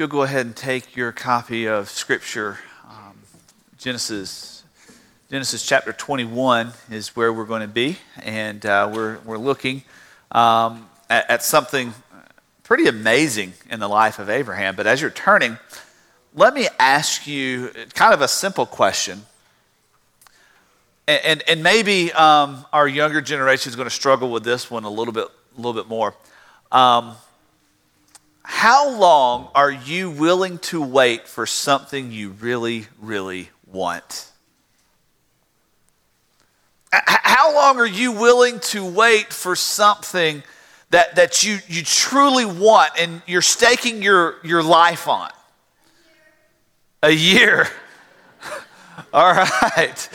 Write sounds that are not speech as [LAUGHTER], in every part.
you'll go ahead and take your copy of Scripture, um, Genesis, Genesis chapter 21 is where we're going to be, and uh, we're, we're looking um, at, at something pretty amazing in the life of Abraham. But as you're turning, let me ask you kind of a simple question. And, and, and maybe um, our younger generation is going to struggle with this one a little bit, a little bit more. How long are you willing to wait for something you really, really want? How long are you willing to wait for something that, that you, you truly want and you're staking your, your life on? A year. [LAUGHS] All right.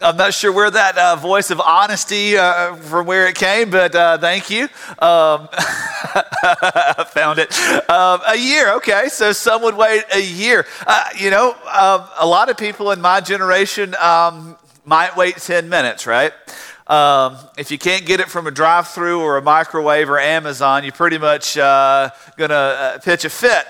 I'm not sure where that uh, voice of honesty uh, from where it came, but uh, thank you. Um, [LAUGHS] I found it. Um, a year, okay. So some would wait a year. Uh, you know, um, a lot of people in my generation um, might wait 10 minutes, right? Um, if you can't get it from a drive-through or a microwave or Amazon, you're pretty much uh, gonna uh, pitch a fit.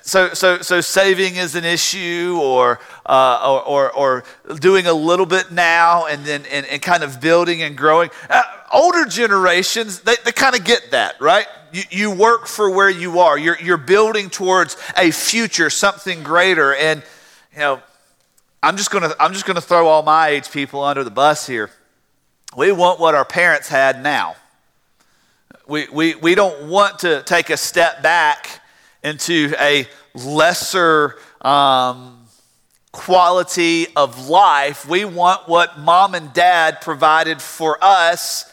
So, so, so saving is an issue, or, uh, or, or, or, doing a little bit now, and then and, and kind of building and growing. Uh, older generations, they, they kind of get that, right? You, you work for where you are. You're, you're building towards a future, something greater, and you know. I'm just gonna I'm just gonna throw all my age people under the bus here. We want what our parents had now. We, we, we don't want to take a step back into a lesser um, quality of life. We want what mom and dad provided for us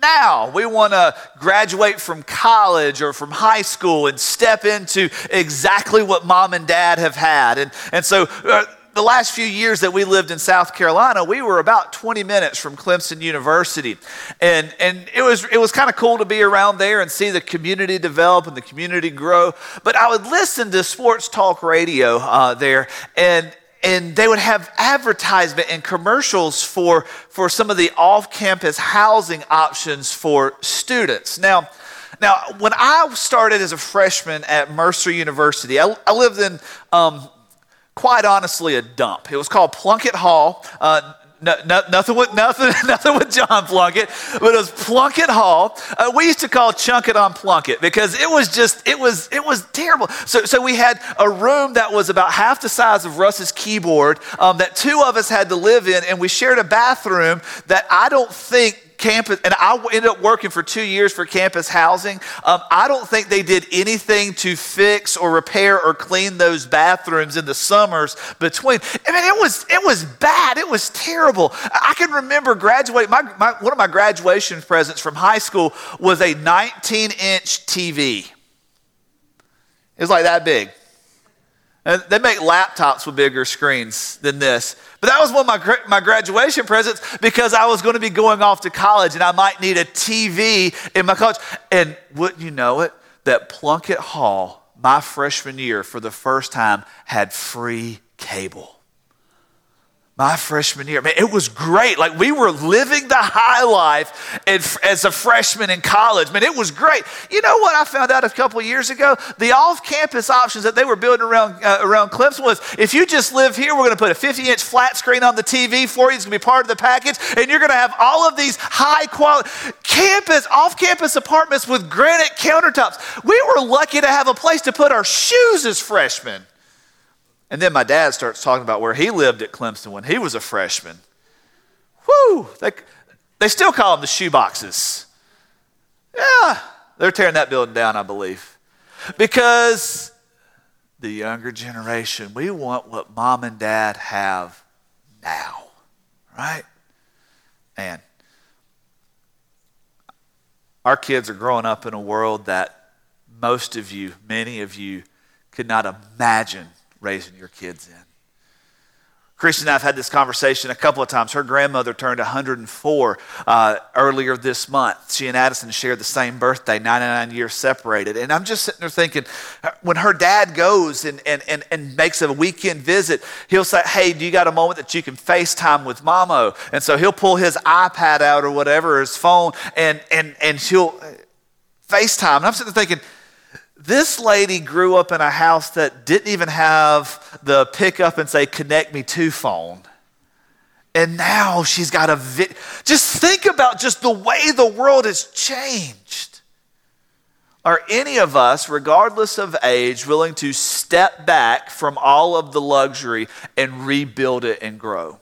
now. We want to graduate from college or from high school and step into exactly what mom and dad have had. And, and so, uh, the last few years that we lived in South Carolina, we were about 20 minutes from Clemson University. And, and it was, it was kind of cool to be around there and see the community develop and the community grow. But I would listen to sports talk radio uh, there, and, and they would have advertisement and commercials for, for some of the off campus housing options for students. Now, now, when I started as a freshman at Mercer University, I, I lived in um, quite honestly a dump. It was called Plunkett Hall. Uh, no, no, nothing with [LAUGHS] nothing, nothing with John Plunkett, but it was Plunkett Hall. Uh, we used to call Chunket on Plunkett because it was just it was it was terrible. So, so we had a room that was about half the size of Russ's keyboard um, that two of us had to live in, and we shared a bathroom that I don't think campus, and I ended up working for two years for campus housing. Um, I don't think they did anything to fix or repair or clean those bathrooms in the summers between. I mean, it was it was bad. It was terrible. I can remember graduating. My, my one of my graduation presents from high school was a 19 inch TV. It was like that big. And they make laptops with bigger screens than this. But that was one of my, my graduation presents because I was going to be going off to college and I might need a TV in my college. And wouldn't you know it, that Plunkett Hall, my freshman year, for the first time, had free cable my freshman year. Man, it was great. Like we were living the high life as a freshman in college. Man, it was great. You know what I found out a couple years ago? The off-campus options that they were building around uh, around Clemson was if you just live here, we're going to put a 50-inch flat screen on the TV for you. It's going to be part of the package, and you're going to have all of these high quality campus off-campus apartments with granite countertops. We were lucky to have a place to put our shoes as freshmen. And then my dad starts talking about where he lived at Clemson when he was a freshman. Whew, they, they still call them the shoeboxes. Yeah, they're tearing that building down, I believe. Because the younger generation, we want what mom and dad have now, right? And our kids are growing up in a world that most of you, many of you, could not imagine raising your kids in. Christy and I have had this conversation a couple of times. Her grandmother turned 104 uh, earlier this month. She and Addison shared the same birthday, 99 years separated. And I'm just sitting there thinking, when her dad goes and, and, and, and makes a weekend visit, he'll say, Hey, do you got a moment that you can FaceTime with Mamo? And so he'll pull his iPad out or whatever, his phone, and, and, and she'll FaceTime. And I'm sitting there thinking, this lady grew up in a house that didn't even have the pick up and say, connect me to phone. And now she's got a. Vi- just think about just the way the world has changed. Are any of us, regardless of age, willing to step back from all of the luxury and rebuild it and grow?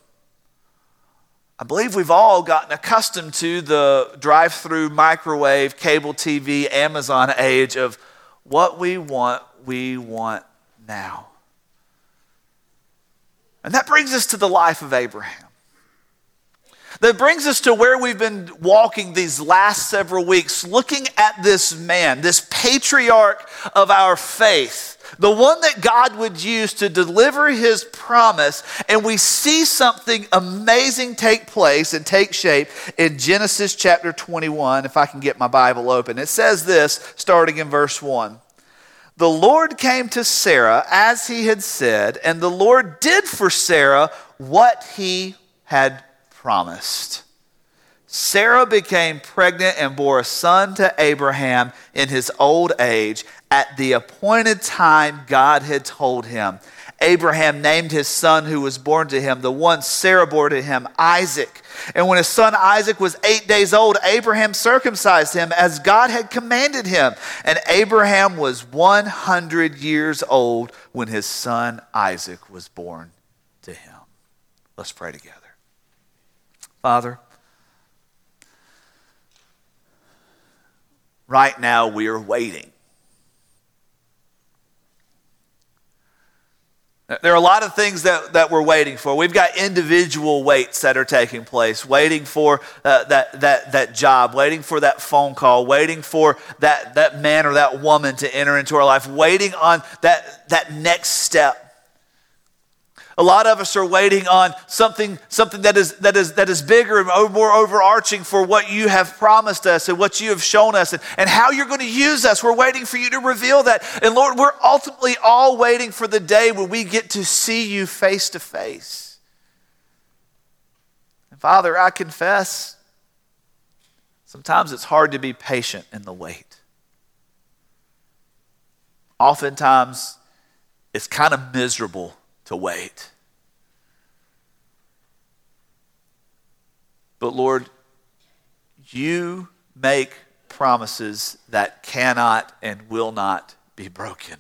I believe we've all gotten accustomed to the drive through microwave, cable TV, Amazon age of what we want, we want now. And that brings us to the life of Abraham. That brings us to where we've been walking these last several weeks, looking at this man, this patriarch of our faith, the one that God would use to deliver his promise. And we see something amazing take place and take shape in Genesis chapter 21, if I can get my Bible open. It says this, starting in verse 1. The Lord came to Sarah as he had said, and the Lord did for Sarah what he had promised. Sarah became pregnant and bore a son to Abraham in his old age at the appointed time God had told him. Abraham named his son who was born to him, the one Sarah bore to him, Isaac. And when his son Isaac was eight days old, Abraham circumcised him as God had commanded him. And Abraham was 100 years old when his son Isaac was born to him. Let's pray together. Father, right now we are waiting. There are a lot of things that, that we're waiting for. We've got individual waits that are taking place, waiting for uh, that, that, that job, waiting for that phone call, waiting for that, that man or that woman to enter into our life, waiting on that, that next step. A lot of us are waiting on something, something that, is, that, is, that is bigger and more overarching for what you have promised us and what you have shown us and, and how you're going to use us. We're waiting for you to reveal that. And Lord, we're ultimately all waiting for the day when we get to see you face to face. And Father, I confess, sometimes it's hard to be patient in the wait. Oftentimes, it's kind of miserable to wait. But Lord, you make promises that cannot and will not be broken.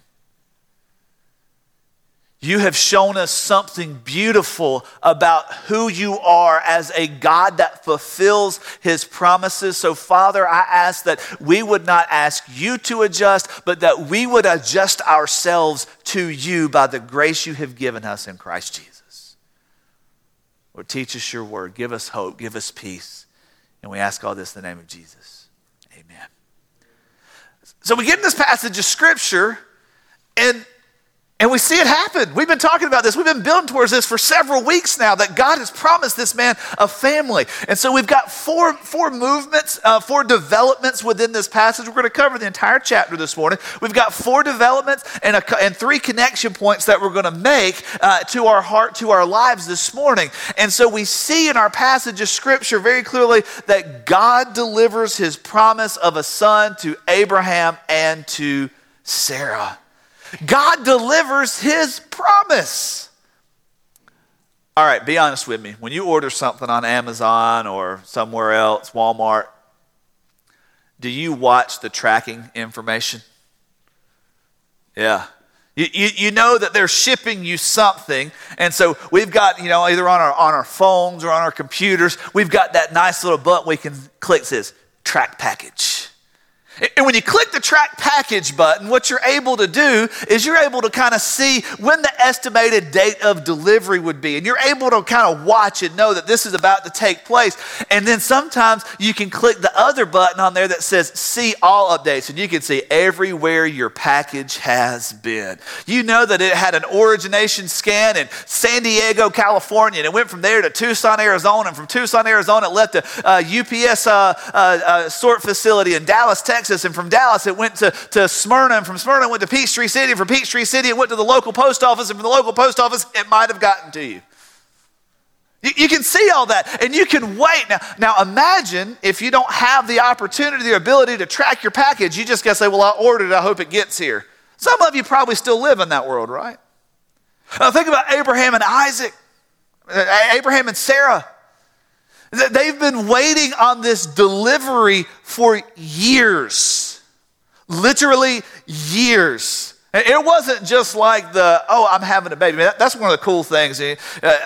You have shown us something beautiful about who you are as a God that fulfills his promises. So, Father, I ask that we would not ask you to adjust, but that we would adjust ourselves to you by the grace you have given us in Christ Jesus. Lord, teach us your word. Give us hope. Give us peace. And we ask all this in the name of Jesus. Amen. So, we get in this passage of scripture, and and we see it happen. We've been talking about this. We've been building towards this for several weeks now that God has promised this man a family. And so we've got four, four movements, uh, four developments within this passage. We're going to cover the entire chapter this morning. We've got four developments and, a, and three connection points that we're going to make uh, to our heart, to our lives this morning. And so we see in our passage of scripture very clearly that God delivers his promise of a son to Abraham and to Sarah. God delivers his promise. All right, be honest with me. When you order something on Amazon or somewhere else, Walmart, do you watch the tracking information? Yeah. You, you, you, know that they're shipping you something. And so we've got, you know, either on our, on our phones or on our computers, we've got that nice little button we can click says track package. And when you click the track package button, what you're able to do is you're able to kind of see when the estimated date of delivery would be. And you're able to kind of watch and know that this is about to take place. And then sometimes you can click the other button on there that says see all updates. And you can see everywhere your package has been. You know that it had an origination scan in San Diego, California. And it went from there to Tucson, Arizona. And from Tucson, Arizona, it left a uh, UPS uh, uh, sort facility in Dallas, Texas. And from Dallas it went to, to Smyrna, and from Smyrna it went to Peachtree City, and from Peachtree City it went to the local post office, and from the local post office it might have gotten to you. You, you can see all that and you can wait. Now, now imagine if you don't have the opportunity, the ability to track your package, you just gotta say, Well, I ordered it, I hope it gets here. Some of you probably still live in that world, right? Now think about Abraham and Isaac, uh, Abraham and Sarah. They've been waiting on this delivery for years, literally years. It wasn't just like the, oh, I'm having a baby. that's one of the cool things. Uh,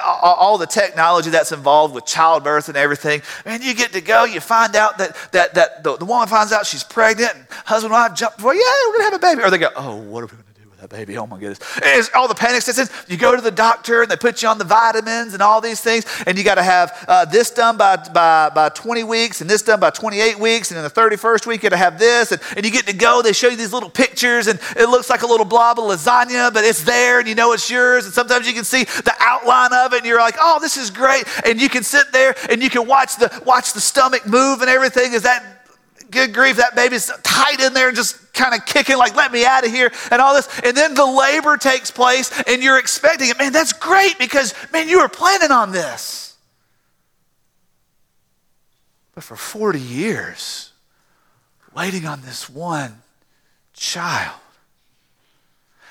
all the technology that's involved with childbirth and everything. And you get to go, you find out that, that, that the, the woman finds out she's pregnant, and husband and wife jump, well, yeah, we're going to have a baby. Or they go, oh, what are we going to that baby. Oh my goodness. It's all the panic systems. You go to the doctor and they put you on the vitamins and all these things. And you got to have uh, this done by, by, by 20 weeks and this done by 28 weeks. And in the 31st week, you got to have this. And, and you get to go. They show you these little pictures and it looks like a little blob of lasagna, but it's there and you know it's yours. And sometimes you can see the outline of it and you're like, oh, this is great. And you can sit there and you can watch the, watch the stomach move and everything. Is that good grief, that baby's tight in there and just kind of kicking, like, let me out of here, and all this. And then the labor takes place, and you're expecting it. Man, that's great because, man, you were planning on this. But for 40 years, waiting on this one child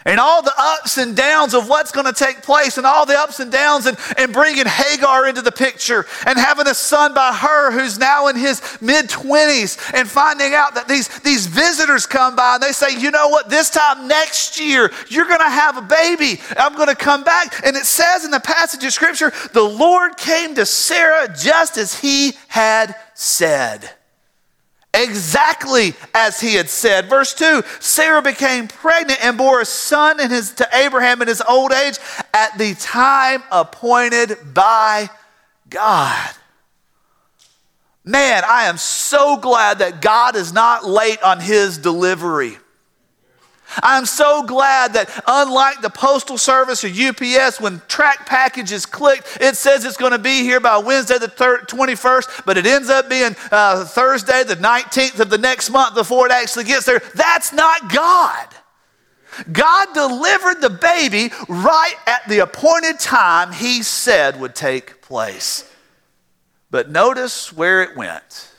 and all the ups and downs of what's going to take place and all the ups and downs and, and bringing Hagar into the picture and having a son by her who's now in his mid 20s and finding out that these, these visitors come by and they say, you know what, this time next year, you're going to have a baby. I'm going to come back. And it says in the passage of scripture, the Lord came to Sarah just as he had said exactly as he had said. Verse 2 Sarah became pregnant and bore a son in his, to Abraham in his old age at the time appointed by God. Man, I am so glad that God is not late on his delivery. I'm so glad that unlike the Postal Service or UPS, when track package is clicked, it says it's going to be here by Wednesday the 21st, but it ends up being uh, Thursday the 19th of the next month before it actually gets there. That's not God. God delivered the baby right at the appointed time he said would take place. But notice where it went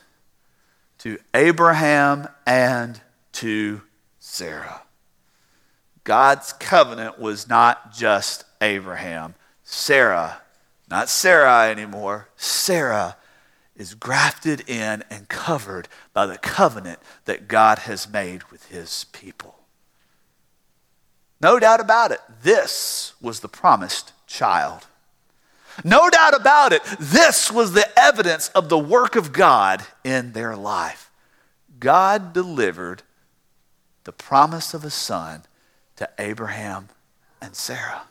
to Abraham and to Sarah. God's covenant was not just Abraham. Sarah, not Sarai anymore, Sarah is grafted in and covered by the covenant that God has made with his people. No doubt about it, this was the promised child. No doubt about it, this was the evidence of the work of God in their life. God delivered the promise of a son to Abraham and Sarah.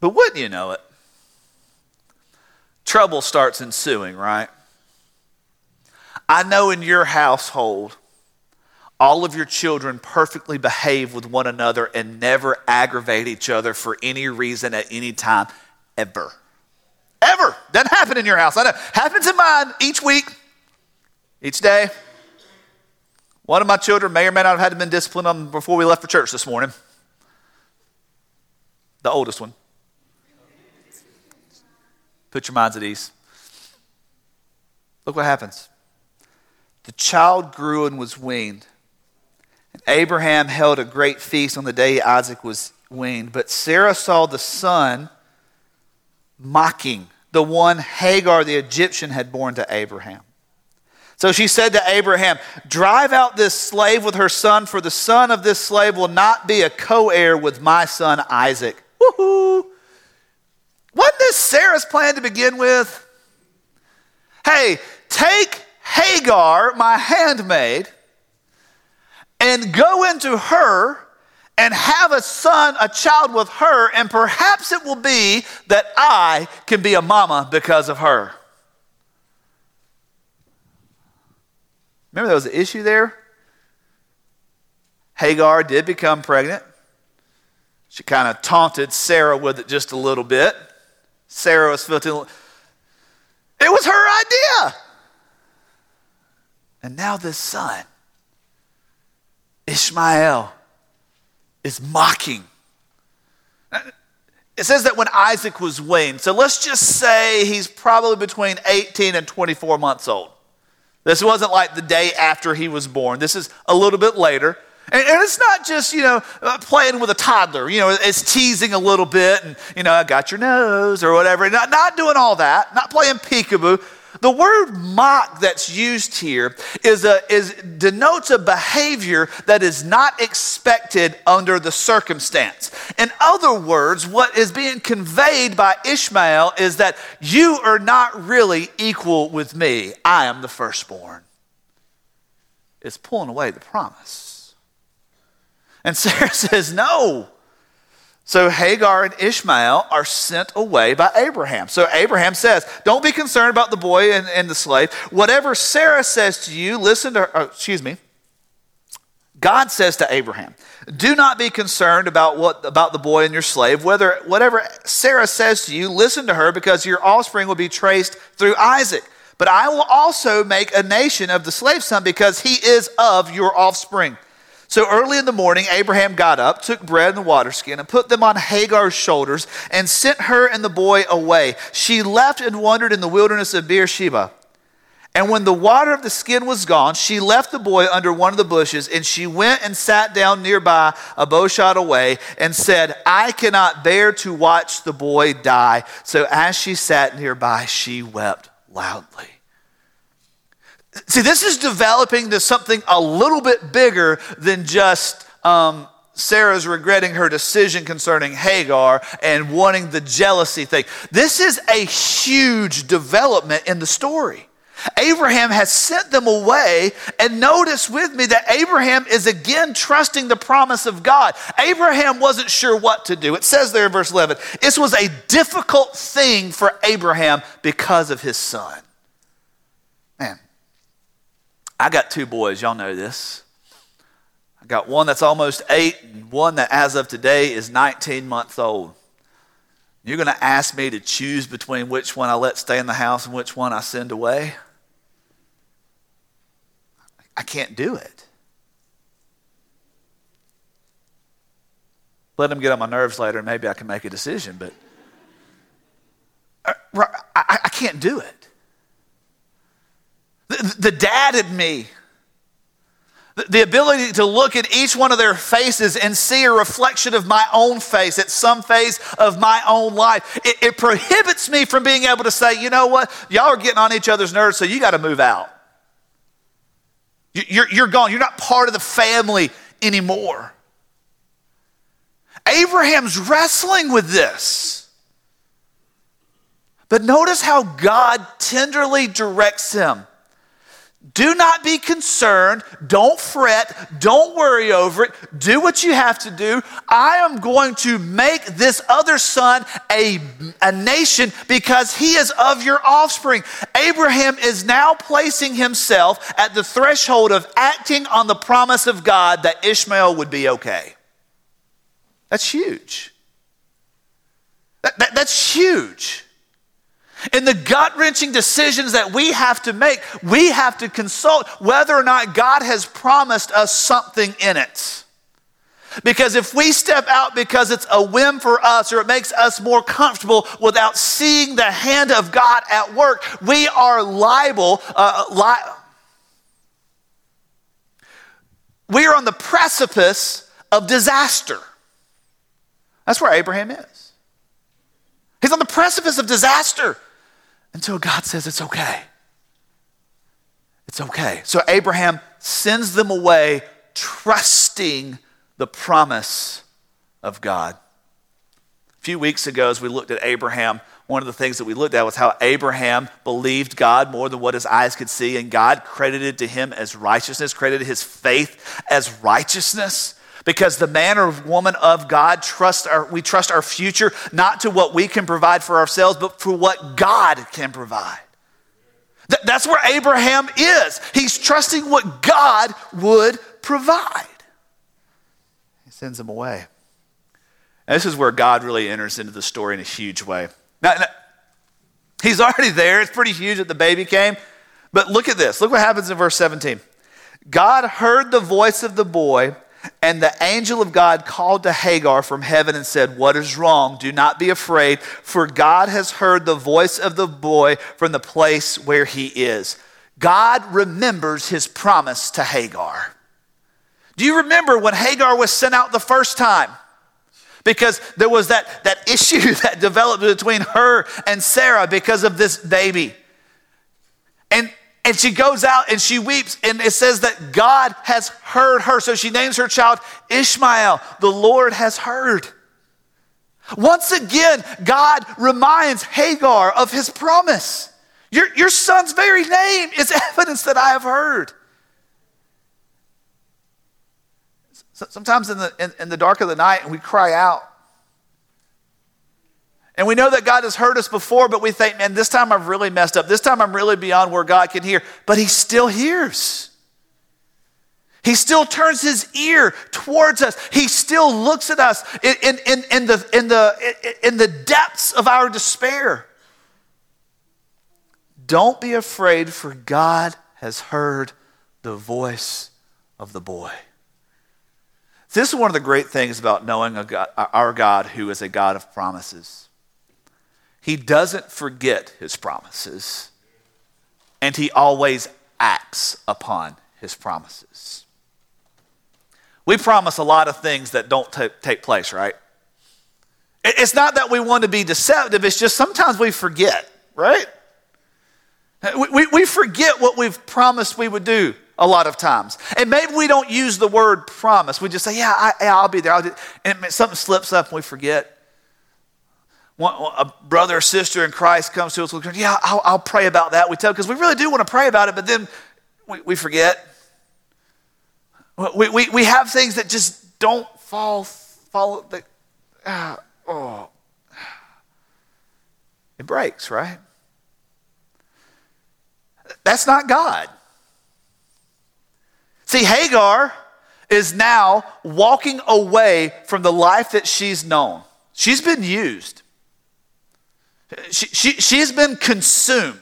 But wouldn't you know it? Trouble starts ensuing, right? I know in your household, all of your children perfectly behave with one another and never aggravate each other for any reason at any time, ever. Ever. Doesn't happen in your house. I know. Happens in mine each week, each day. One of my children may or may not have had to been disciplined on before we left for church this morning. The oldest one. Put your minds at ease. Look what happens. The child grew and was weaned. And Abraham held a great feast on the day Isaac was weaned. But Sarah saw the son mocking the one Hagar the Egyptian had borne to Abraham. So she said to Abraham, Drive out this slave with her son, for the son of this slave will not be a co heir with my son Isaac. Woohoo! Wasn't this Sarah's plan to begin with? Hey, take Hagar, my handmaid, and go into her and have a son, a child with her, and perhaps it will be that I can be a mama because of her. Remember, there was an issue there? Hagar did become pregnant. She kind of taunted Sarah with it just a little bit. Sarah was feeling, it was her idea. And now this son, Ishmael, is mocking. it says that when Isaac was weaned, so let's just say he's probably between 18 and 24 months old. This wasn't like the day after he was born. This is a little bit later. And, it's not just, you know, uh, playing with a toddler. You know, it's teasing a little bit and, you know, I got your nose or whatever. Not, not doing all that, not playing peekaboo. The word mock that's used here is, a, is denotes a behavior that is not expected under the circumstance. In other words, what is being conveyed by Ishmael is that you are not really equal with me. I am the firstborn. It's pulling away the promise. And [LAUGHS] Sarah says, No, so Hagar and Ishmael are sent away by Abraham. So Abraham says, Don't be concerned about the boy and, and the slave. Whatever Sarah says to you, listen to her. Oh, excuse me. God says to Abraham, Do not be concerned about, what, about the boy and your slave. Whether, whatever Sarah says to you, listen to her, because your offspring will be traced through Isaac. But I will also make a nation of the slave son, because he is of your offspring. So early in the morning, Abraham got up, took bread and the water skin, and put them on Hagar's shoulders, and sent her and the boy away. She left and wandered in the wilderness of Beersheba. And when the water of the skin was gone, she left the boy under one of the bushes, and she went and sat down nearby, a bowshot away, and said, I cannot bear to watch the boy die. So as she sat nearby, she wept loudly. See, this is developing to something a little bit bigger than just um, Sarah's regretting her decision concerning Hagar and wanting the jealousy thing. This is a huge development in the story. Abraham has sent them away, and notice with me that Abraham is again trusting the promise of God. Abraham wasn't sure what to do. It says there in verse 11, this was a difficult thing for Abraham because of his son. Man, I got two boys, y'all know this. I got one that's almost eight, and one that, as of today, is 19 months old. You're going to ask me to choose between which one I let stay in the house and which one I send away? I can't do it. Let them get on my nerves later, and maybe I can make a decision, but uh, I, I can't do it. The, the dad in me, the, ability to look at each one of their faces and see a reflection of my own face at some phase of my own life, it, it prohibits me from being able to say, you know what, y'all are getting on each other's nerves, so you got to move out. You're, you're gone. You're not part of the family anymore. Abraham's wrestling with this. But notice how God tenderly directs him. Do not be concerned. Don't fret. Don't worry over it. Do what you have to do. I am going to make this other son a, a nation because he is of your offspring. Abraham is now placing himself at the threshold of acting on the promise of God that Ishmael would be okay. That's huge. That, that, that's huge. In the gut wrenching decisions that we have to make, we have to consult whether or not God has promised us something in it. Because if we step out because it's a whim for us or it makes us more comfortable without seeing the hand of God at work, we are liable. Uh, li- we are on the precipice of disaster. That's where Abraham is. He's on the precipice of disaster until God says it's okay. It's okay. So Abraham sends them away, trusting the promise of God. A few weeks ago, as we looked at Abraham, one of the things that we looked at was how Abraham believed God more than what his eyes could see, and God credited to him as righteousness, credited his faith as righteousness because the man or woman of God trust our, we trust our future not to what we can provide for ourselves, but for what God can provide. Th- that's where Abraham is. He's trusting what God would provide. He sends him away. And this is where God really enters into the story in a huge way. Now, now, he's already there. It's pretty huge that the baby came. But look at this. Look what happens in verse 17. God heard the voice of the boy And the angel of God called to Hagar from heaven and said, What is wrong? Do not be afraid, for God has heard the voice of the boy from the place where he is. God remembers his promise to Hagar. Do you remember when Hagar was sent out the first time? Because there was that, that [LAUGHS] issue that developed between her and Sarah because of this baby. And and she goes out and she weeps, and it says that God has heard her. So she names her child Ishmael. The Lord has heard. Once again, God reminds Hagar of his promise. Your, your son's very name is [LAUGHS] evidence that I have heard. Sometimes in the, in, in the dark of the night, we cry out. And we know that God has heard us before, but we think, man, this time I've really messed up. This time I'm really beyond where God can hear. But He still hears. He still turns his ear towards us. He still looks at us in, in, in, the, in, the, in the depths of our despair. Don't be afraid, for God has heard the voice of the boy. This is one of the great things about knowing God, our God who is a God of promises. He doesn't forget his promises, and he always acts upon his promises. We promise a lot of things that don't t- take place, right? It's not that we want to be deceptive, it's just sometimes we forget, right? We, we, we forget what we've promised we would do a lot of times. And maybe we don't use the word promise. We just say, yeah, I, will be there. And something slips up and we forget a brother or sister in Christ comes to us, yeah, I'll, I'll pray about that. We tell because we really do want to pray about it, but then we, we forget. We, we, we have things that just don't fall follow the uh, oh it breaks, right? That's not God. See, Hagar is now walking away from the life that she's known. She's been used. She, she, she's been consumed.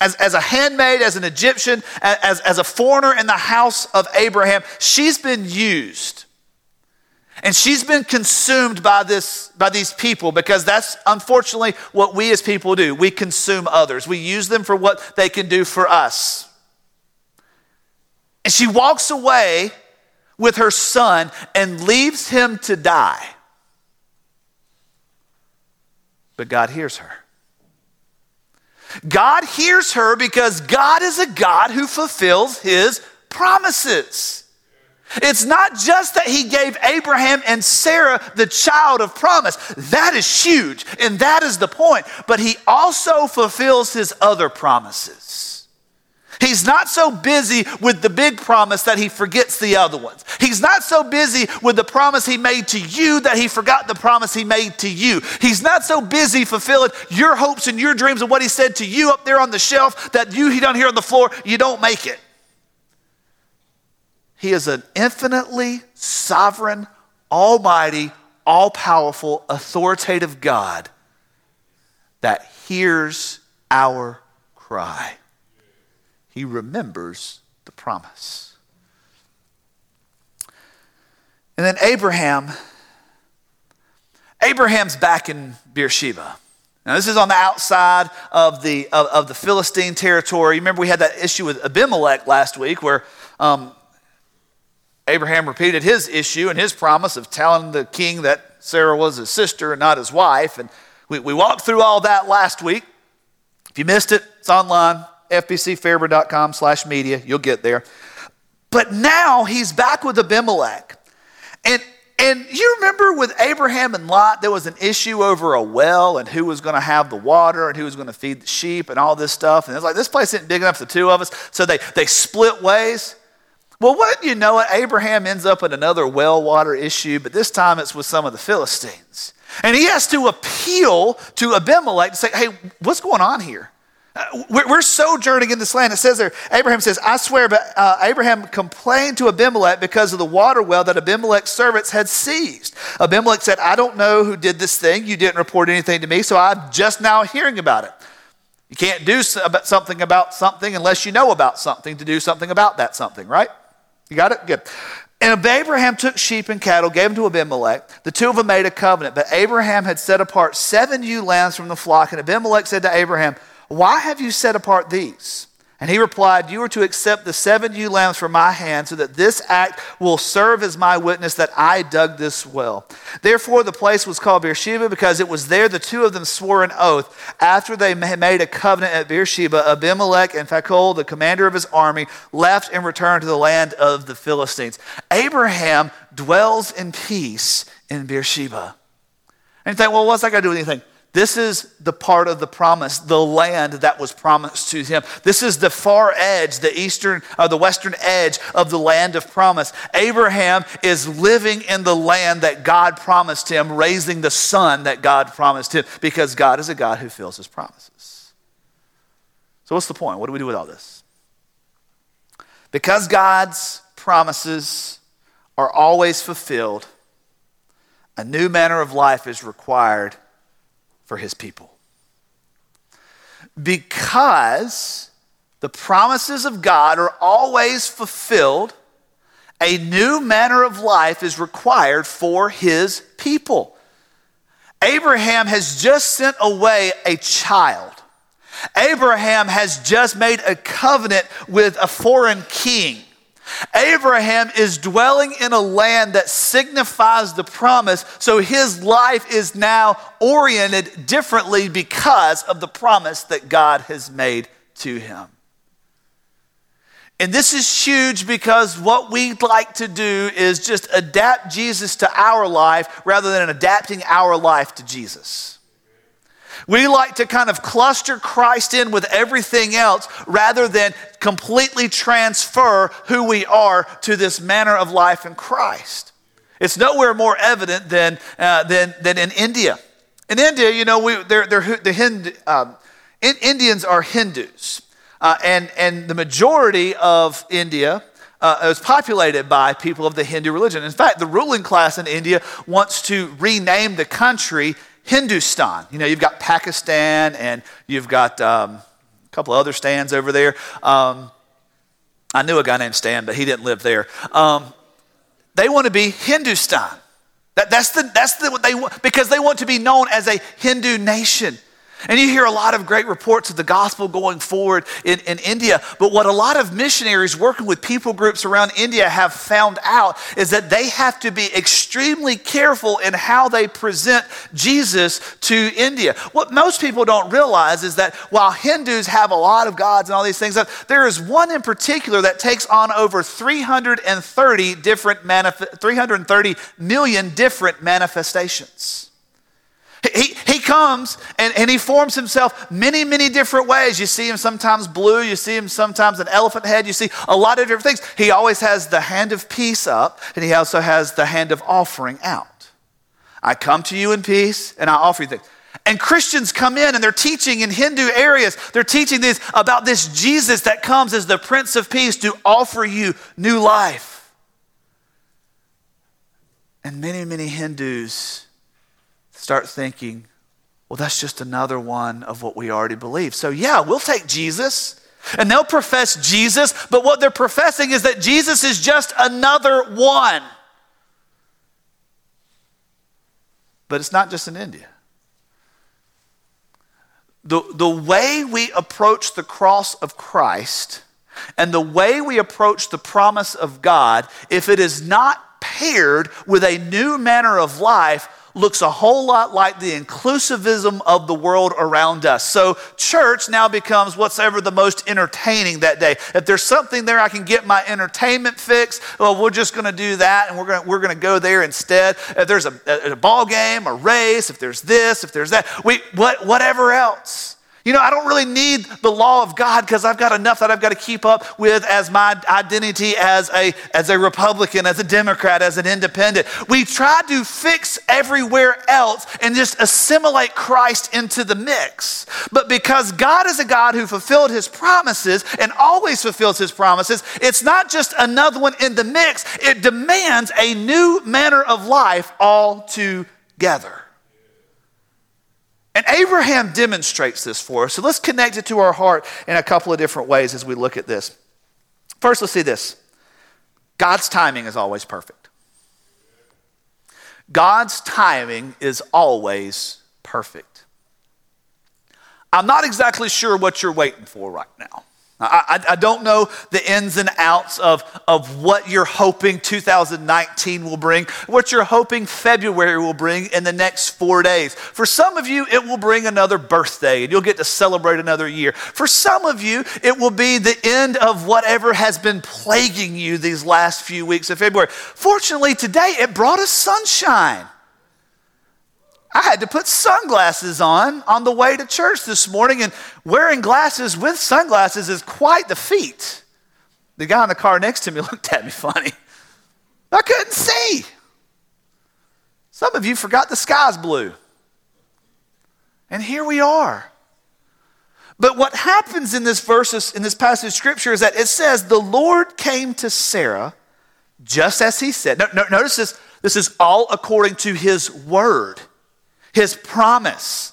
As, as a handmaid, as an Egyptian, as, as a foreigner in the house of Abraham, she's been used. And she's been consumed by, this, by these people because that's unfortunately what we as people do. We consume others, we use them for what they can do for us. And she walks away with her son and leaves him to die but God hears her. God hears her because God is a God who fulfills his promises. It's not just that he gave Abraham and Sarah the child of promise. That is huge, and that is the point. But he also fulfills his other promises. He's not so busy with the big promise that he forgets the other ones. He's not so busy with the promise he made to you that he forgot the promise he made to you. He's not so busy fulfilling your hopes and your dreams and what he said to you up there on the shelf that you he done here on the floor, you don't make it. He is an infinitely sovereign, almighty, all powerful, authoritative God that hears our cry he remembers the promise. And then Abraham, Abraham's back in Beersheba. Now, this is on the outside of the, of, of the Philistine territory. Remember, we had that issue with Abimelech last week where um, Abraham repeated his issue and his promise of telling the king that Sarah was his sister and not his wife. And we, we walked through all that last week. If you missed it, it's online fbcfairburn.com slash media. You'll get there. But now he's back with Abimelech. And, and you remember with Abraham and Lot, there was an issue over a well and who was going to have the water and who was going to feed the sheep and all this stuff. And it's like, this place isn't big enough for the two of us. So they, they split ways. Well, what you know, Abraham ends up in another well water issue, but this time it's with some of the Philistines. And he has to appeal to Abimelech to say, hey, what's going on here? Uh, we're sojourning in this land. It says there, Abraham says, I swear, but uh, Abraham complained to Abimelech because of the water well that Abimelech's servants had seized. Abimelech said, I don't know who did this thing. You didn't report anything to me, so I'm just now hearing about it. You can't do something about something unless you know about something to do something about that something, right? You got it? Good. And Abraham took sheep and cattle, gave them to Abimelech. The two of them made a covenant. But Abraham had set apart seven ewe lambs from the flock. And Abimelech said to Abraham, Why have you set apart these? And he replied, You are to accept the seven ewe lambs from my hand, so that this act will serve as my witness that I dug this well. Therefore, the place was called Beersheba, because it was there the two of them swore an oath. After they made a covenant at Beersheba, Abimelech and Phicol, the commander of his army, left and returned to the land of the Philistines. Abraham dwells in peace in Beersheba. And you think, well, what's that got to do with anything? This is the part of the promise, the land that was promised to him. This is the far edge, the eastern or the western edge of the land of promise. Abraham is living in the land that God promised him, raising the son that God promised him, because God is a God who fills his promises. So, what's the point? What do we do with all this? Because God's promises are always fulfilled, a new manner of life is required for his people. Because the promises of God are always fulfilled, a new manner of life is required for his people. Abraham has just sent away a child. Abraham has just made a covenant with a foreign king. Abraham is dwelling in a land that signifies the promise, so his life is now oriented differently because of the promise that God has made to him. And this is huge because what we'd like to do is just adapt Jesus to our life rather than adapting our life to Jesus. We like to kind of cluster Christ in with everything else rather than completely transfer who we are to this manner of life in Christ. It's nowhere more evident than, uh, than, than in India. In India, you know, we, they're, they're, the Hindu, um, in, Indians are Hindus. Uh, and, and the majority of India uh, is populated by people of the Hindu religion. In fact, the ruling class in India wants to rename the country Hindustan. You know, you've got Pakistan and you've got um, a couple of other stands over there. Um, I knew a guy named Stan, but he didn't live there. Um, they want to be Hindustan. That, that's the, that's the, what they want, because they want to be known as a Hindu nation. And you hear a lot of great reports of the gospel going forward in, in India. But what a lot of missionaries working with people groups around India have found out is that they have to be extremely careful in how they present Jesus to India. What most people don't realize is that while Hindus have a lot of gods and all these things, there is one in particular that takes on over 330 different manif- 330 million different manifestations. He, he comes and, and he forms himself many, many different ways. You see him sometimes blue, you see him sometimes an elephant head, you see a lot of different things. He always has the hand of peace up, and he also has the hand of offering out. I come to you in peace, and I offer you things. And Christians come in and they're teaching in Hindu areas, they're teaching this about this Jesus that comes as the Prince of Peace to offer you new life. And many, many Hindus start thinking, well, that's just another one of what we already believe. So, yeah, we'll take Jesus. And they'll profess Jesus, but what they're professing is that Jesus is just another one. But it's not just in India. The, the way we approach the cross of Christ and the way we approach the promise of God, if it is not paired with a new manner of life, looks a whole lot like the inclusivism of the world around us. So, church now becomes whatever the most entertaining that day. If there's something there I can get my entertainment fix, well, we're just going to do that and we're going we're to go there instead. If there's a, a, a ball game, a race, if there's this, if there's that, we, what, whatever else. You know, I don't really need the law of God because I've got enough that I've got to keep up with as my identity as a, as a Republican, as a Democrat, as an independent. We try to fix everywhere else and just assimilate Christ into the mix. But because God is a God who fulfilled his promises and always fulfills his promises, it's not just another one in the mix, it demands a new manner of life altogether. And Abraham demonstrates this for us. So let's connect it to our heart in a couple of different ways as we look at this. First, let's see this God's timing is always perfect. God's timing is always perfect. I'm not exactly sure what you're waiting for right now. I, I, don't know the ins and outs of, of what you're hoping 2019 will bring, what you're hoping February will bring in the next four days. For some of you, it will bring another birthday and you'll get to celebrate another year. For some of you, it will be the end of whatever has been plaguing you these last few weeks of February. Fortunately, today it brought us sunshine. I had to put sunglasses on on the way to church this morning, and wearing glasses with sunglasses is quite the feat. The guy in the car next to me [LAUGHS] looked at me funny. I couldn't see. Some of you forgot the sky's blue. And here we are. But what happens in this verse, in this passage of scripture, is that it says, The Lord came to Sarah just as he said. No, no, notice this, this is all according to his word his promise.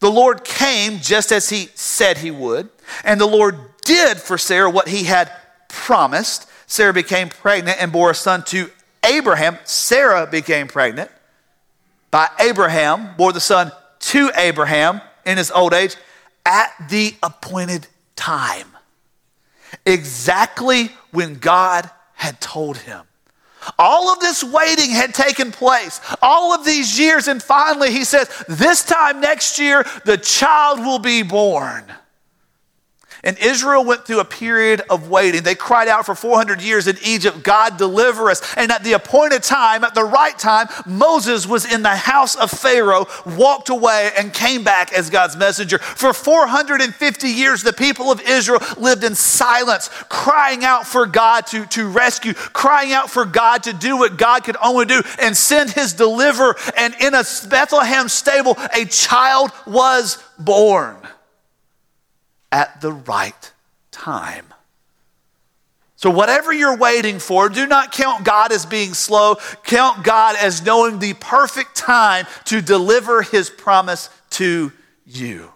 The Lord came just as he said he would, and the Lord did for Sarah what he had promised. Sarah became pregnant and bore a son to Abraham. Sarah became pregnant by Abraham, bore the son to Abraham in his old age at the appointed time. Exactly when God had told him. All of this waiting had taken place, all of these years, and finally he says, This time next year, the child will be born. And Israel went through a period of waiting. They cried out for 400 years in Egypt, God deliver us. And at the appointed time, at the right time, Moses was in the house of Pharaoh, walked away, and came back as God's messenger. For 450 years, the people of Israel lived in silence, crying out for God to, to rescue, crying out for God to do what God could only do and send his deliverer. And in a Bethlehem stable, a child was born at the right time. So, whatever you're waiting for, do not count God as being slow. Count God as knowing the perfect time to deliver his promise to you.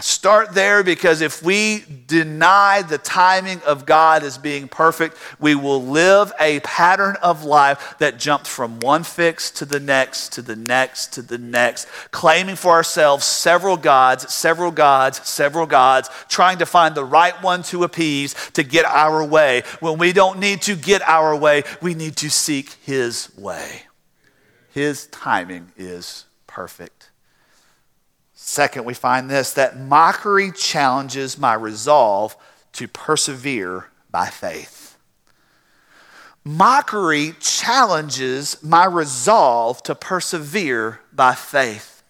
I start there because if we deny the timing of God as being perfect, we will live a pattern of life that jumps from one fix to the next, to the next, to the next, claiming for ourselves several gods, several gods, several gods, trying to find the right one to appease to get our way. When we don't need to get our way, we need to seek His way. His timing is perfect. Second, we find this that mockery challenges my resolve to persevere by faith. Mockery challenges my resolve to persevere by faith.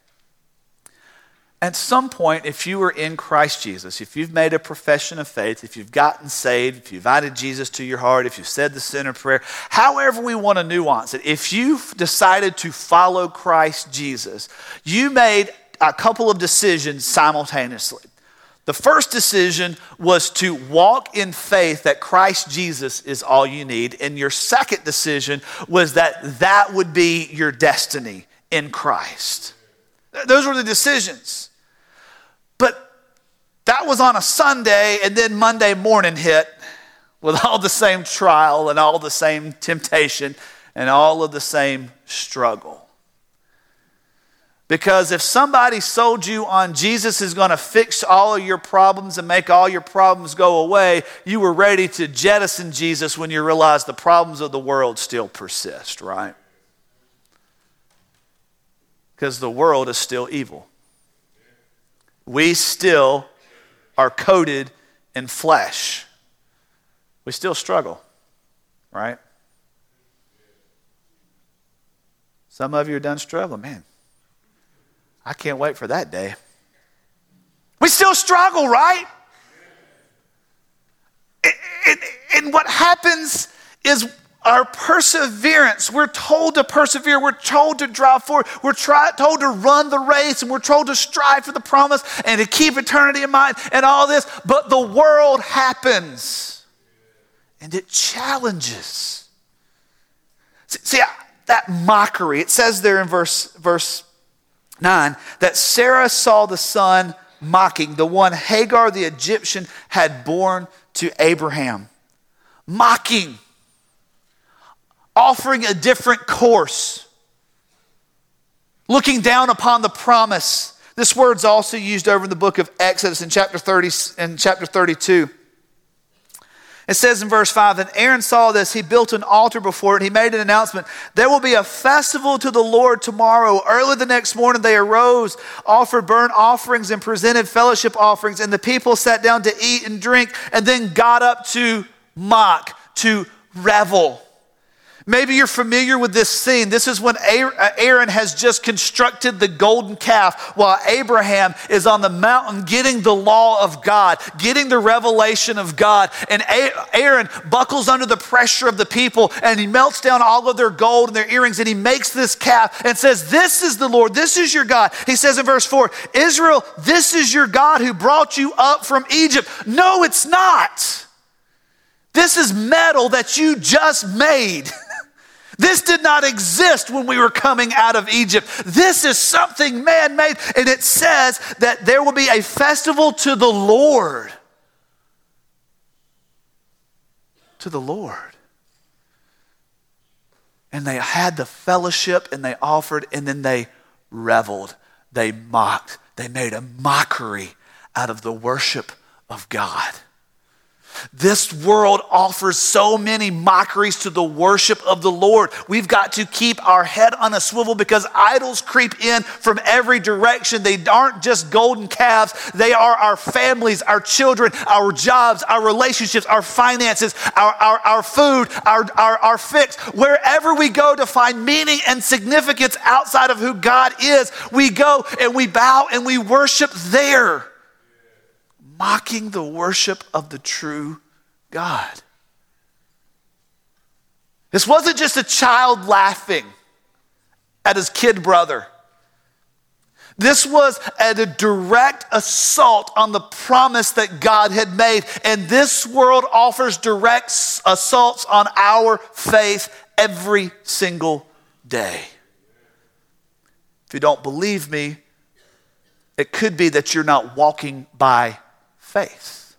At some point, if you are in Christ Jesus, if you've made a profession of faith, if you've gotten saved, if you've invited Jesus to your heart, if you've said the sinner prayer, however we want to nuance it, if you've decided to follow Christ Jesus, you made a couple of decisions simultaneously. The first decision was to walk in faith that Christ Jesus is all you need. And your second decision was that that would be your destiny in Christ. Those were the decisions. But that was on a Sunday, and then Monday morning hit with all the same trial and all the same temptation and all of the same struggle. Because if somebody sold you on Jesus is going to fix all of your problems and make all your problems go away, you were ready to jettison Jesus when you realized the problems of the world still persist, right? Because the world is still evil. We still are coated in flesh. We still struggle, right? Some of you are done struggling, man. I can't wait for that day. We still struggle, right? And what happens is our perseverance. We're told to persevere. We're told to drive forward. We're try, told to run the race and we're told to strive for the promise and to keep eternity in mind and all this. But the world happens and it challenges. See, that mockery, it says there in verse, verse 9 that Sarah saw the son mocking, the one Hagar the Egyptian had borne to Abraham. Mocking. offering a different course, looking down upon the promise. This word's also used over in the book of Exodus in chapter 30 and chapter 32. It says in verse 5 that Aaron saw this. He built an altar before it. He made an announcement There will be a festival to the Lord tomorrow. Early the next morning, they arose, offered burnt offerings, and presented fellowship offerings. And the people sat down to eat and drink, and then got up to mock, to revel. Maybe you're familiar with this scene. This is when uh, Aaron has just constructed the golden calf while Abraham is on the mountain getting the law of God, getting the revelation of God. And Aaron buckles under the pressure of the people and he melts down all of their gold and their earrings and he makes this calf and says, This is the Lord, this is your God. He says in verse 4 Israel, this is your God who brought you up from Egypt. No, it's not. This is metal that you just made. [LAUGHS] This did not exist when we were coming out of Egypt. This is something man made. And it says that there will be a festival to the Lord. To the Lord. And they had the fellowship and they offered and then they reveled. They mocked. They made a mockery out of the worship of God. This world offers so many mockeries to the worship of the Lord. We've got to keep our head on a swivel because idols creep in from every direction. They aren't just golden calves, they are our families, our children, our jobs, our relationships, our finances, our, our, our food, our, our, our fix. Wherever we go to find meaning and significance outside of who God is, we go and we bow and we worship there mocking the worship of the true God. This wasn't just a child laughing at his kid brother. This was a direct assault on the promise that God had made. And this world offers direct assaults on our faith every single day. If you don't believe me, it could be that you're not walking by faith.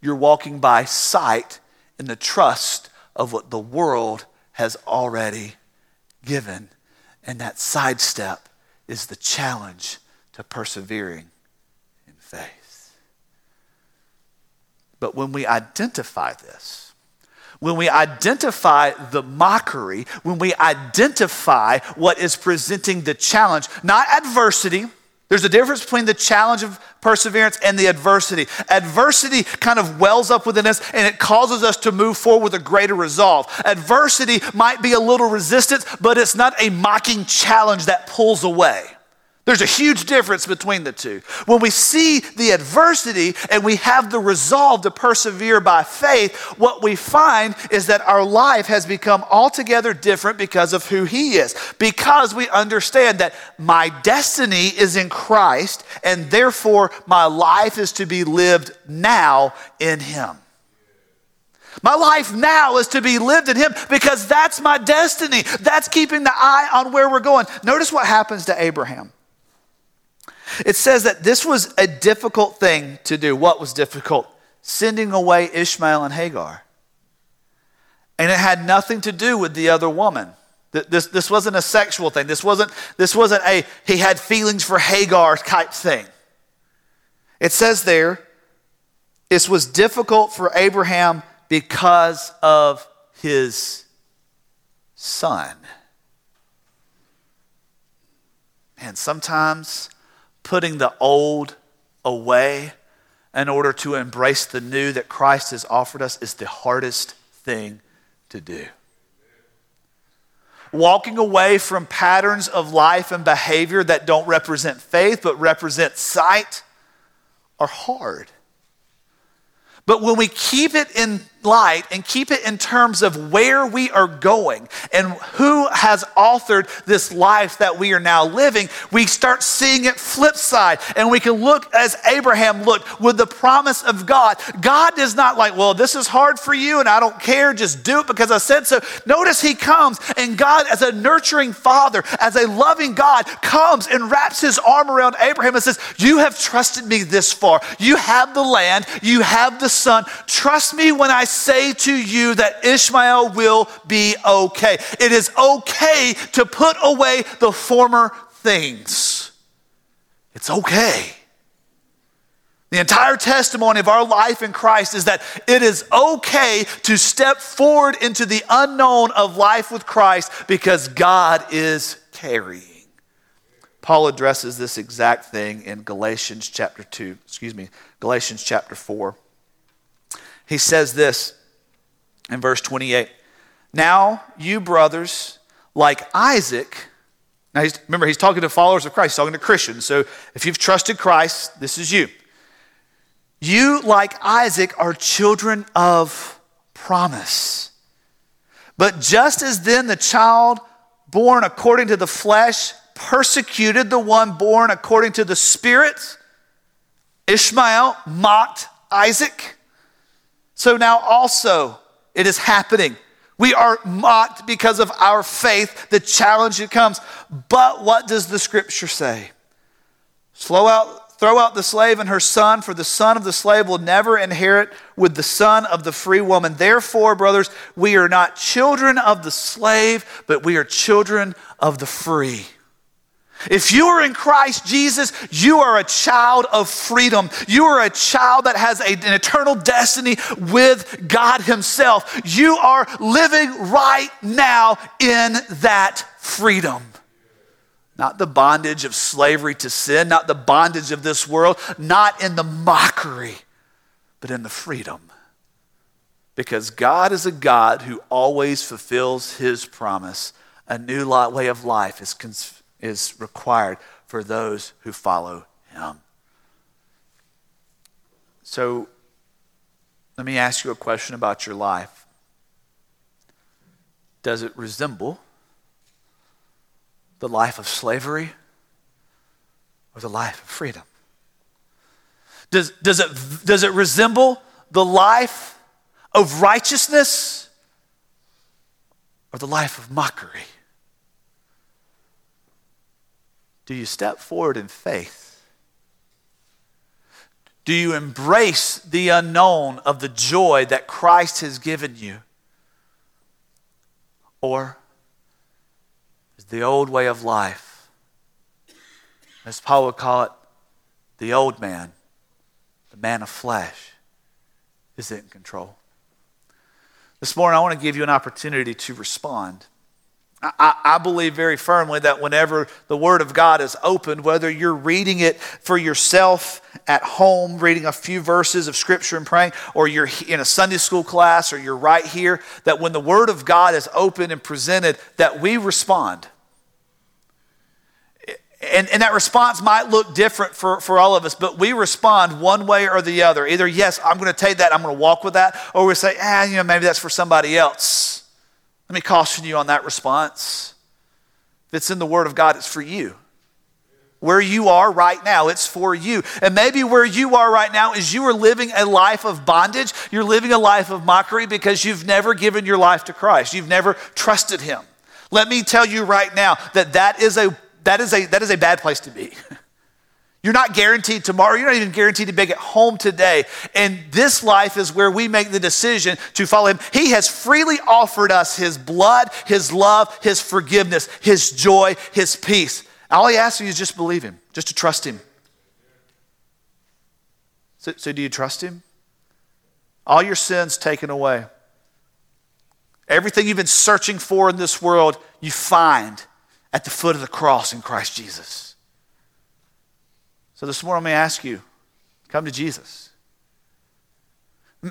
You're walking by sight in the trust of what the world has already given. And that sidestep is the challenge to persevering in faith. But when we identify this, when we identify the mockery, when we identify what is presenting the challenge, not adversity, there's a difference between the challenge of perseverance and the adversity. Adversity kind of wells up within us and it causes us to move forward with a greater resolve. Adversity might be a little resistance, but it's not a mocking challenge that pulls away. There's a huge difference between the two. When we see the adversity and we have the resolve to persevere by faith, what we find is that our life has become altogether different because of who He is. Because we understand that my destiny is in Christ, and therefore my life is to be lived now in Him. My life now is to be lived in Him because that's my destiny. That's keeping the eye on where we're going. Notice what happens to Abraham. It says that this was a difficult thing to do. What was difficult? Sending away Ishmael and Hagar. And it had nothing to do with the other woman. This, this wasn't a sexual thing. This wasn't, this wasn't a he had feelings for Hagar type thing. It says there, this was difficult for Abraham because of his son. And sometimes putting the old away in order to embrace the new that Christ has offered us is the hardest thing to do. Walking away from patterns of life and behavior that don't represent faith but represent sight are hard. But when we keep it in light and keep it in terms of where we are going and who has authored this life that we are now living, we start seeing it flip side. And we can look as Abraham looked with the promise of God. God is not like, well, this is hard for you and I don't care, just do it because I said so. Notice he comes and God, as a nurturing father, as a loving God, comes and wraps his arm around Abraham and says, You have trusted me this far. You have the land, you have the son. Trust me when I say to you that Ishmael will be okay. It is okay to put away the former things. It's okay. The entire testimony of our life in Christ is that it is okay to step forward into the unknown of life with Christ because God is carrying. Paul addresses this exact thing in Galatians chapter 2, excuse me, Galatians chapter 4. He says this in verse 28 Now, you brothers, like Isaac, now he's, remember, he's talking to followers of Christ, talking to Christians. So if you've trusted Christ, this is you. You, like Isaac, are children of promise. But just as then the child born according to the flesh persecuted the one born according to the Spirit, Ishmael mocked Isaac. So now also it is happening. We are mocked because of our faith, the challenge that comes. But what does the scripture say? Slow out Throw out the slave and her son, for the son of the slave will never inherit with the son of the free woman. Therefore, brothers, we are not children of the slave, but we are children of the free. If you are in Christ Jesus, you are a child of freedom. You are a child that has a, an eternal destiny with God Himself. You are living right now in that freedom. Not the bondage of slavery to sin, not the bondage of this world, not in the mockery, but in the freedom. Because God is a God who always fulfills his promise. A new way of life is, is required for those who follow him. So, let me ask you a question about your life. Does it resemble the life of slavery or the life of freedom? Does, does, it, does it resemble the life of righteousness or the life of mockery? Do you step forward in faith? Do you embrace the unknown of the joy that Christ has given you? Or is the old way of life. As Paul would call it, the old man, the man of flesh, is in control. This morning, I want to give you an opportunity to respond. I, I, believe very firmly that whenever the Word of God is opened, whether you're reading it for yourself at home, reading a few verses of Scripture and praying, or you're in a Sunday school class, or you're right here, that when the Word of God is opened and presented, that we respond and, and that response might look different for, for all of us, but we respond one way or the other. Either, yes, I'm going to take that, I'm going to walk with that, or we say, ah, you know, maybe that's for somebody else. Let me caution you on that response. If it's in the Word of God, it's for you. Where you are right now, it's for you. And maybe where you are right now is you are living a life of bondage. You're living a life of mockery because you've never given your life to Christ. You've never trusted Him. Let me tell you right now that that is a that is a, that is a bad place to be. [LAUGHS] You're not guaranteed tomorrow. You're not even guaranteed to make it home today. And this life is where we make the decision to follow Him. He has freely offered us His blood, His love, His forgiveness, His joy, His peace. All He asks you is just believe Him, just to trust Him. So, so do you trust Him? All your sins taken away. Everything you've been searching for in this world, you find at the foot of the cross in Christ Jesus. So this morning, let me ask you come to Jesus.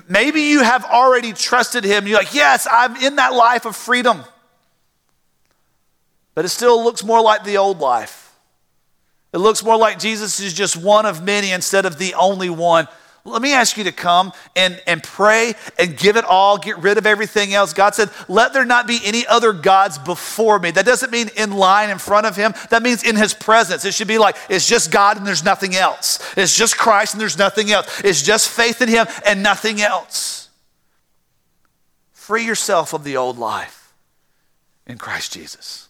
Maybe you have already trusted him. You're like, yes, I'm in that life of freedom. But it still looks more like the old life. It looks more like Jesus is just one of many instead of the only one let me ask you to come and, and pray and give it all, get rid of everything else. God said, Let there not be any other gods before me. That doesn't mean in line in front of Him, that means in His presence. It should be like, It's just God and there's nothing else. It's just Christ and there's nothing else. It's just faith in Him and nothing else. Free yourself of the old life in Christ Jesus.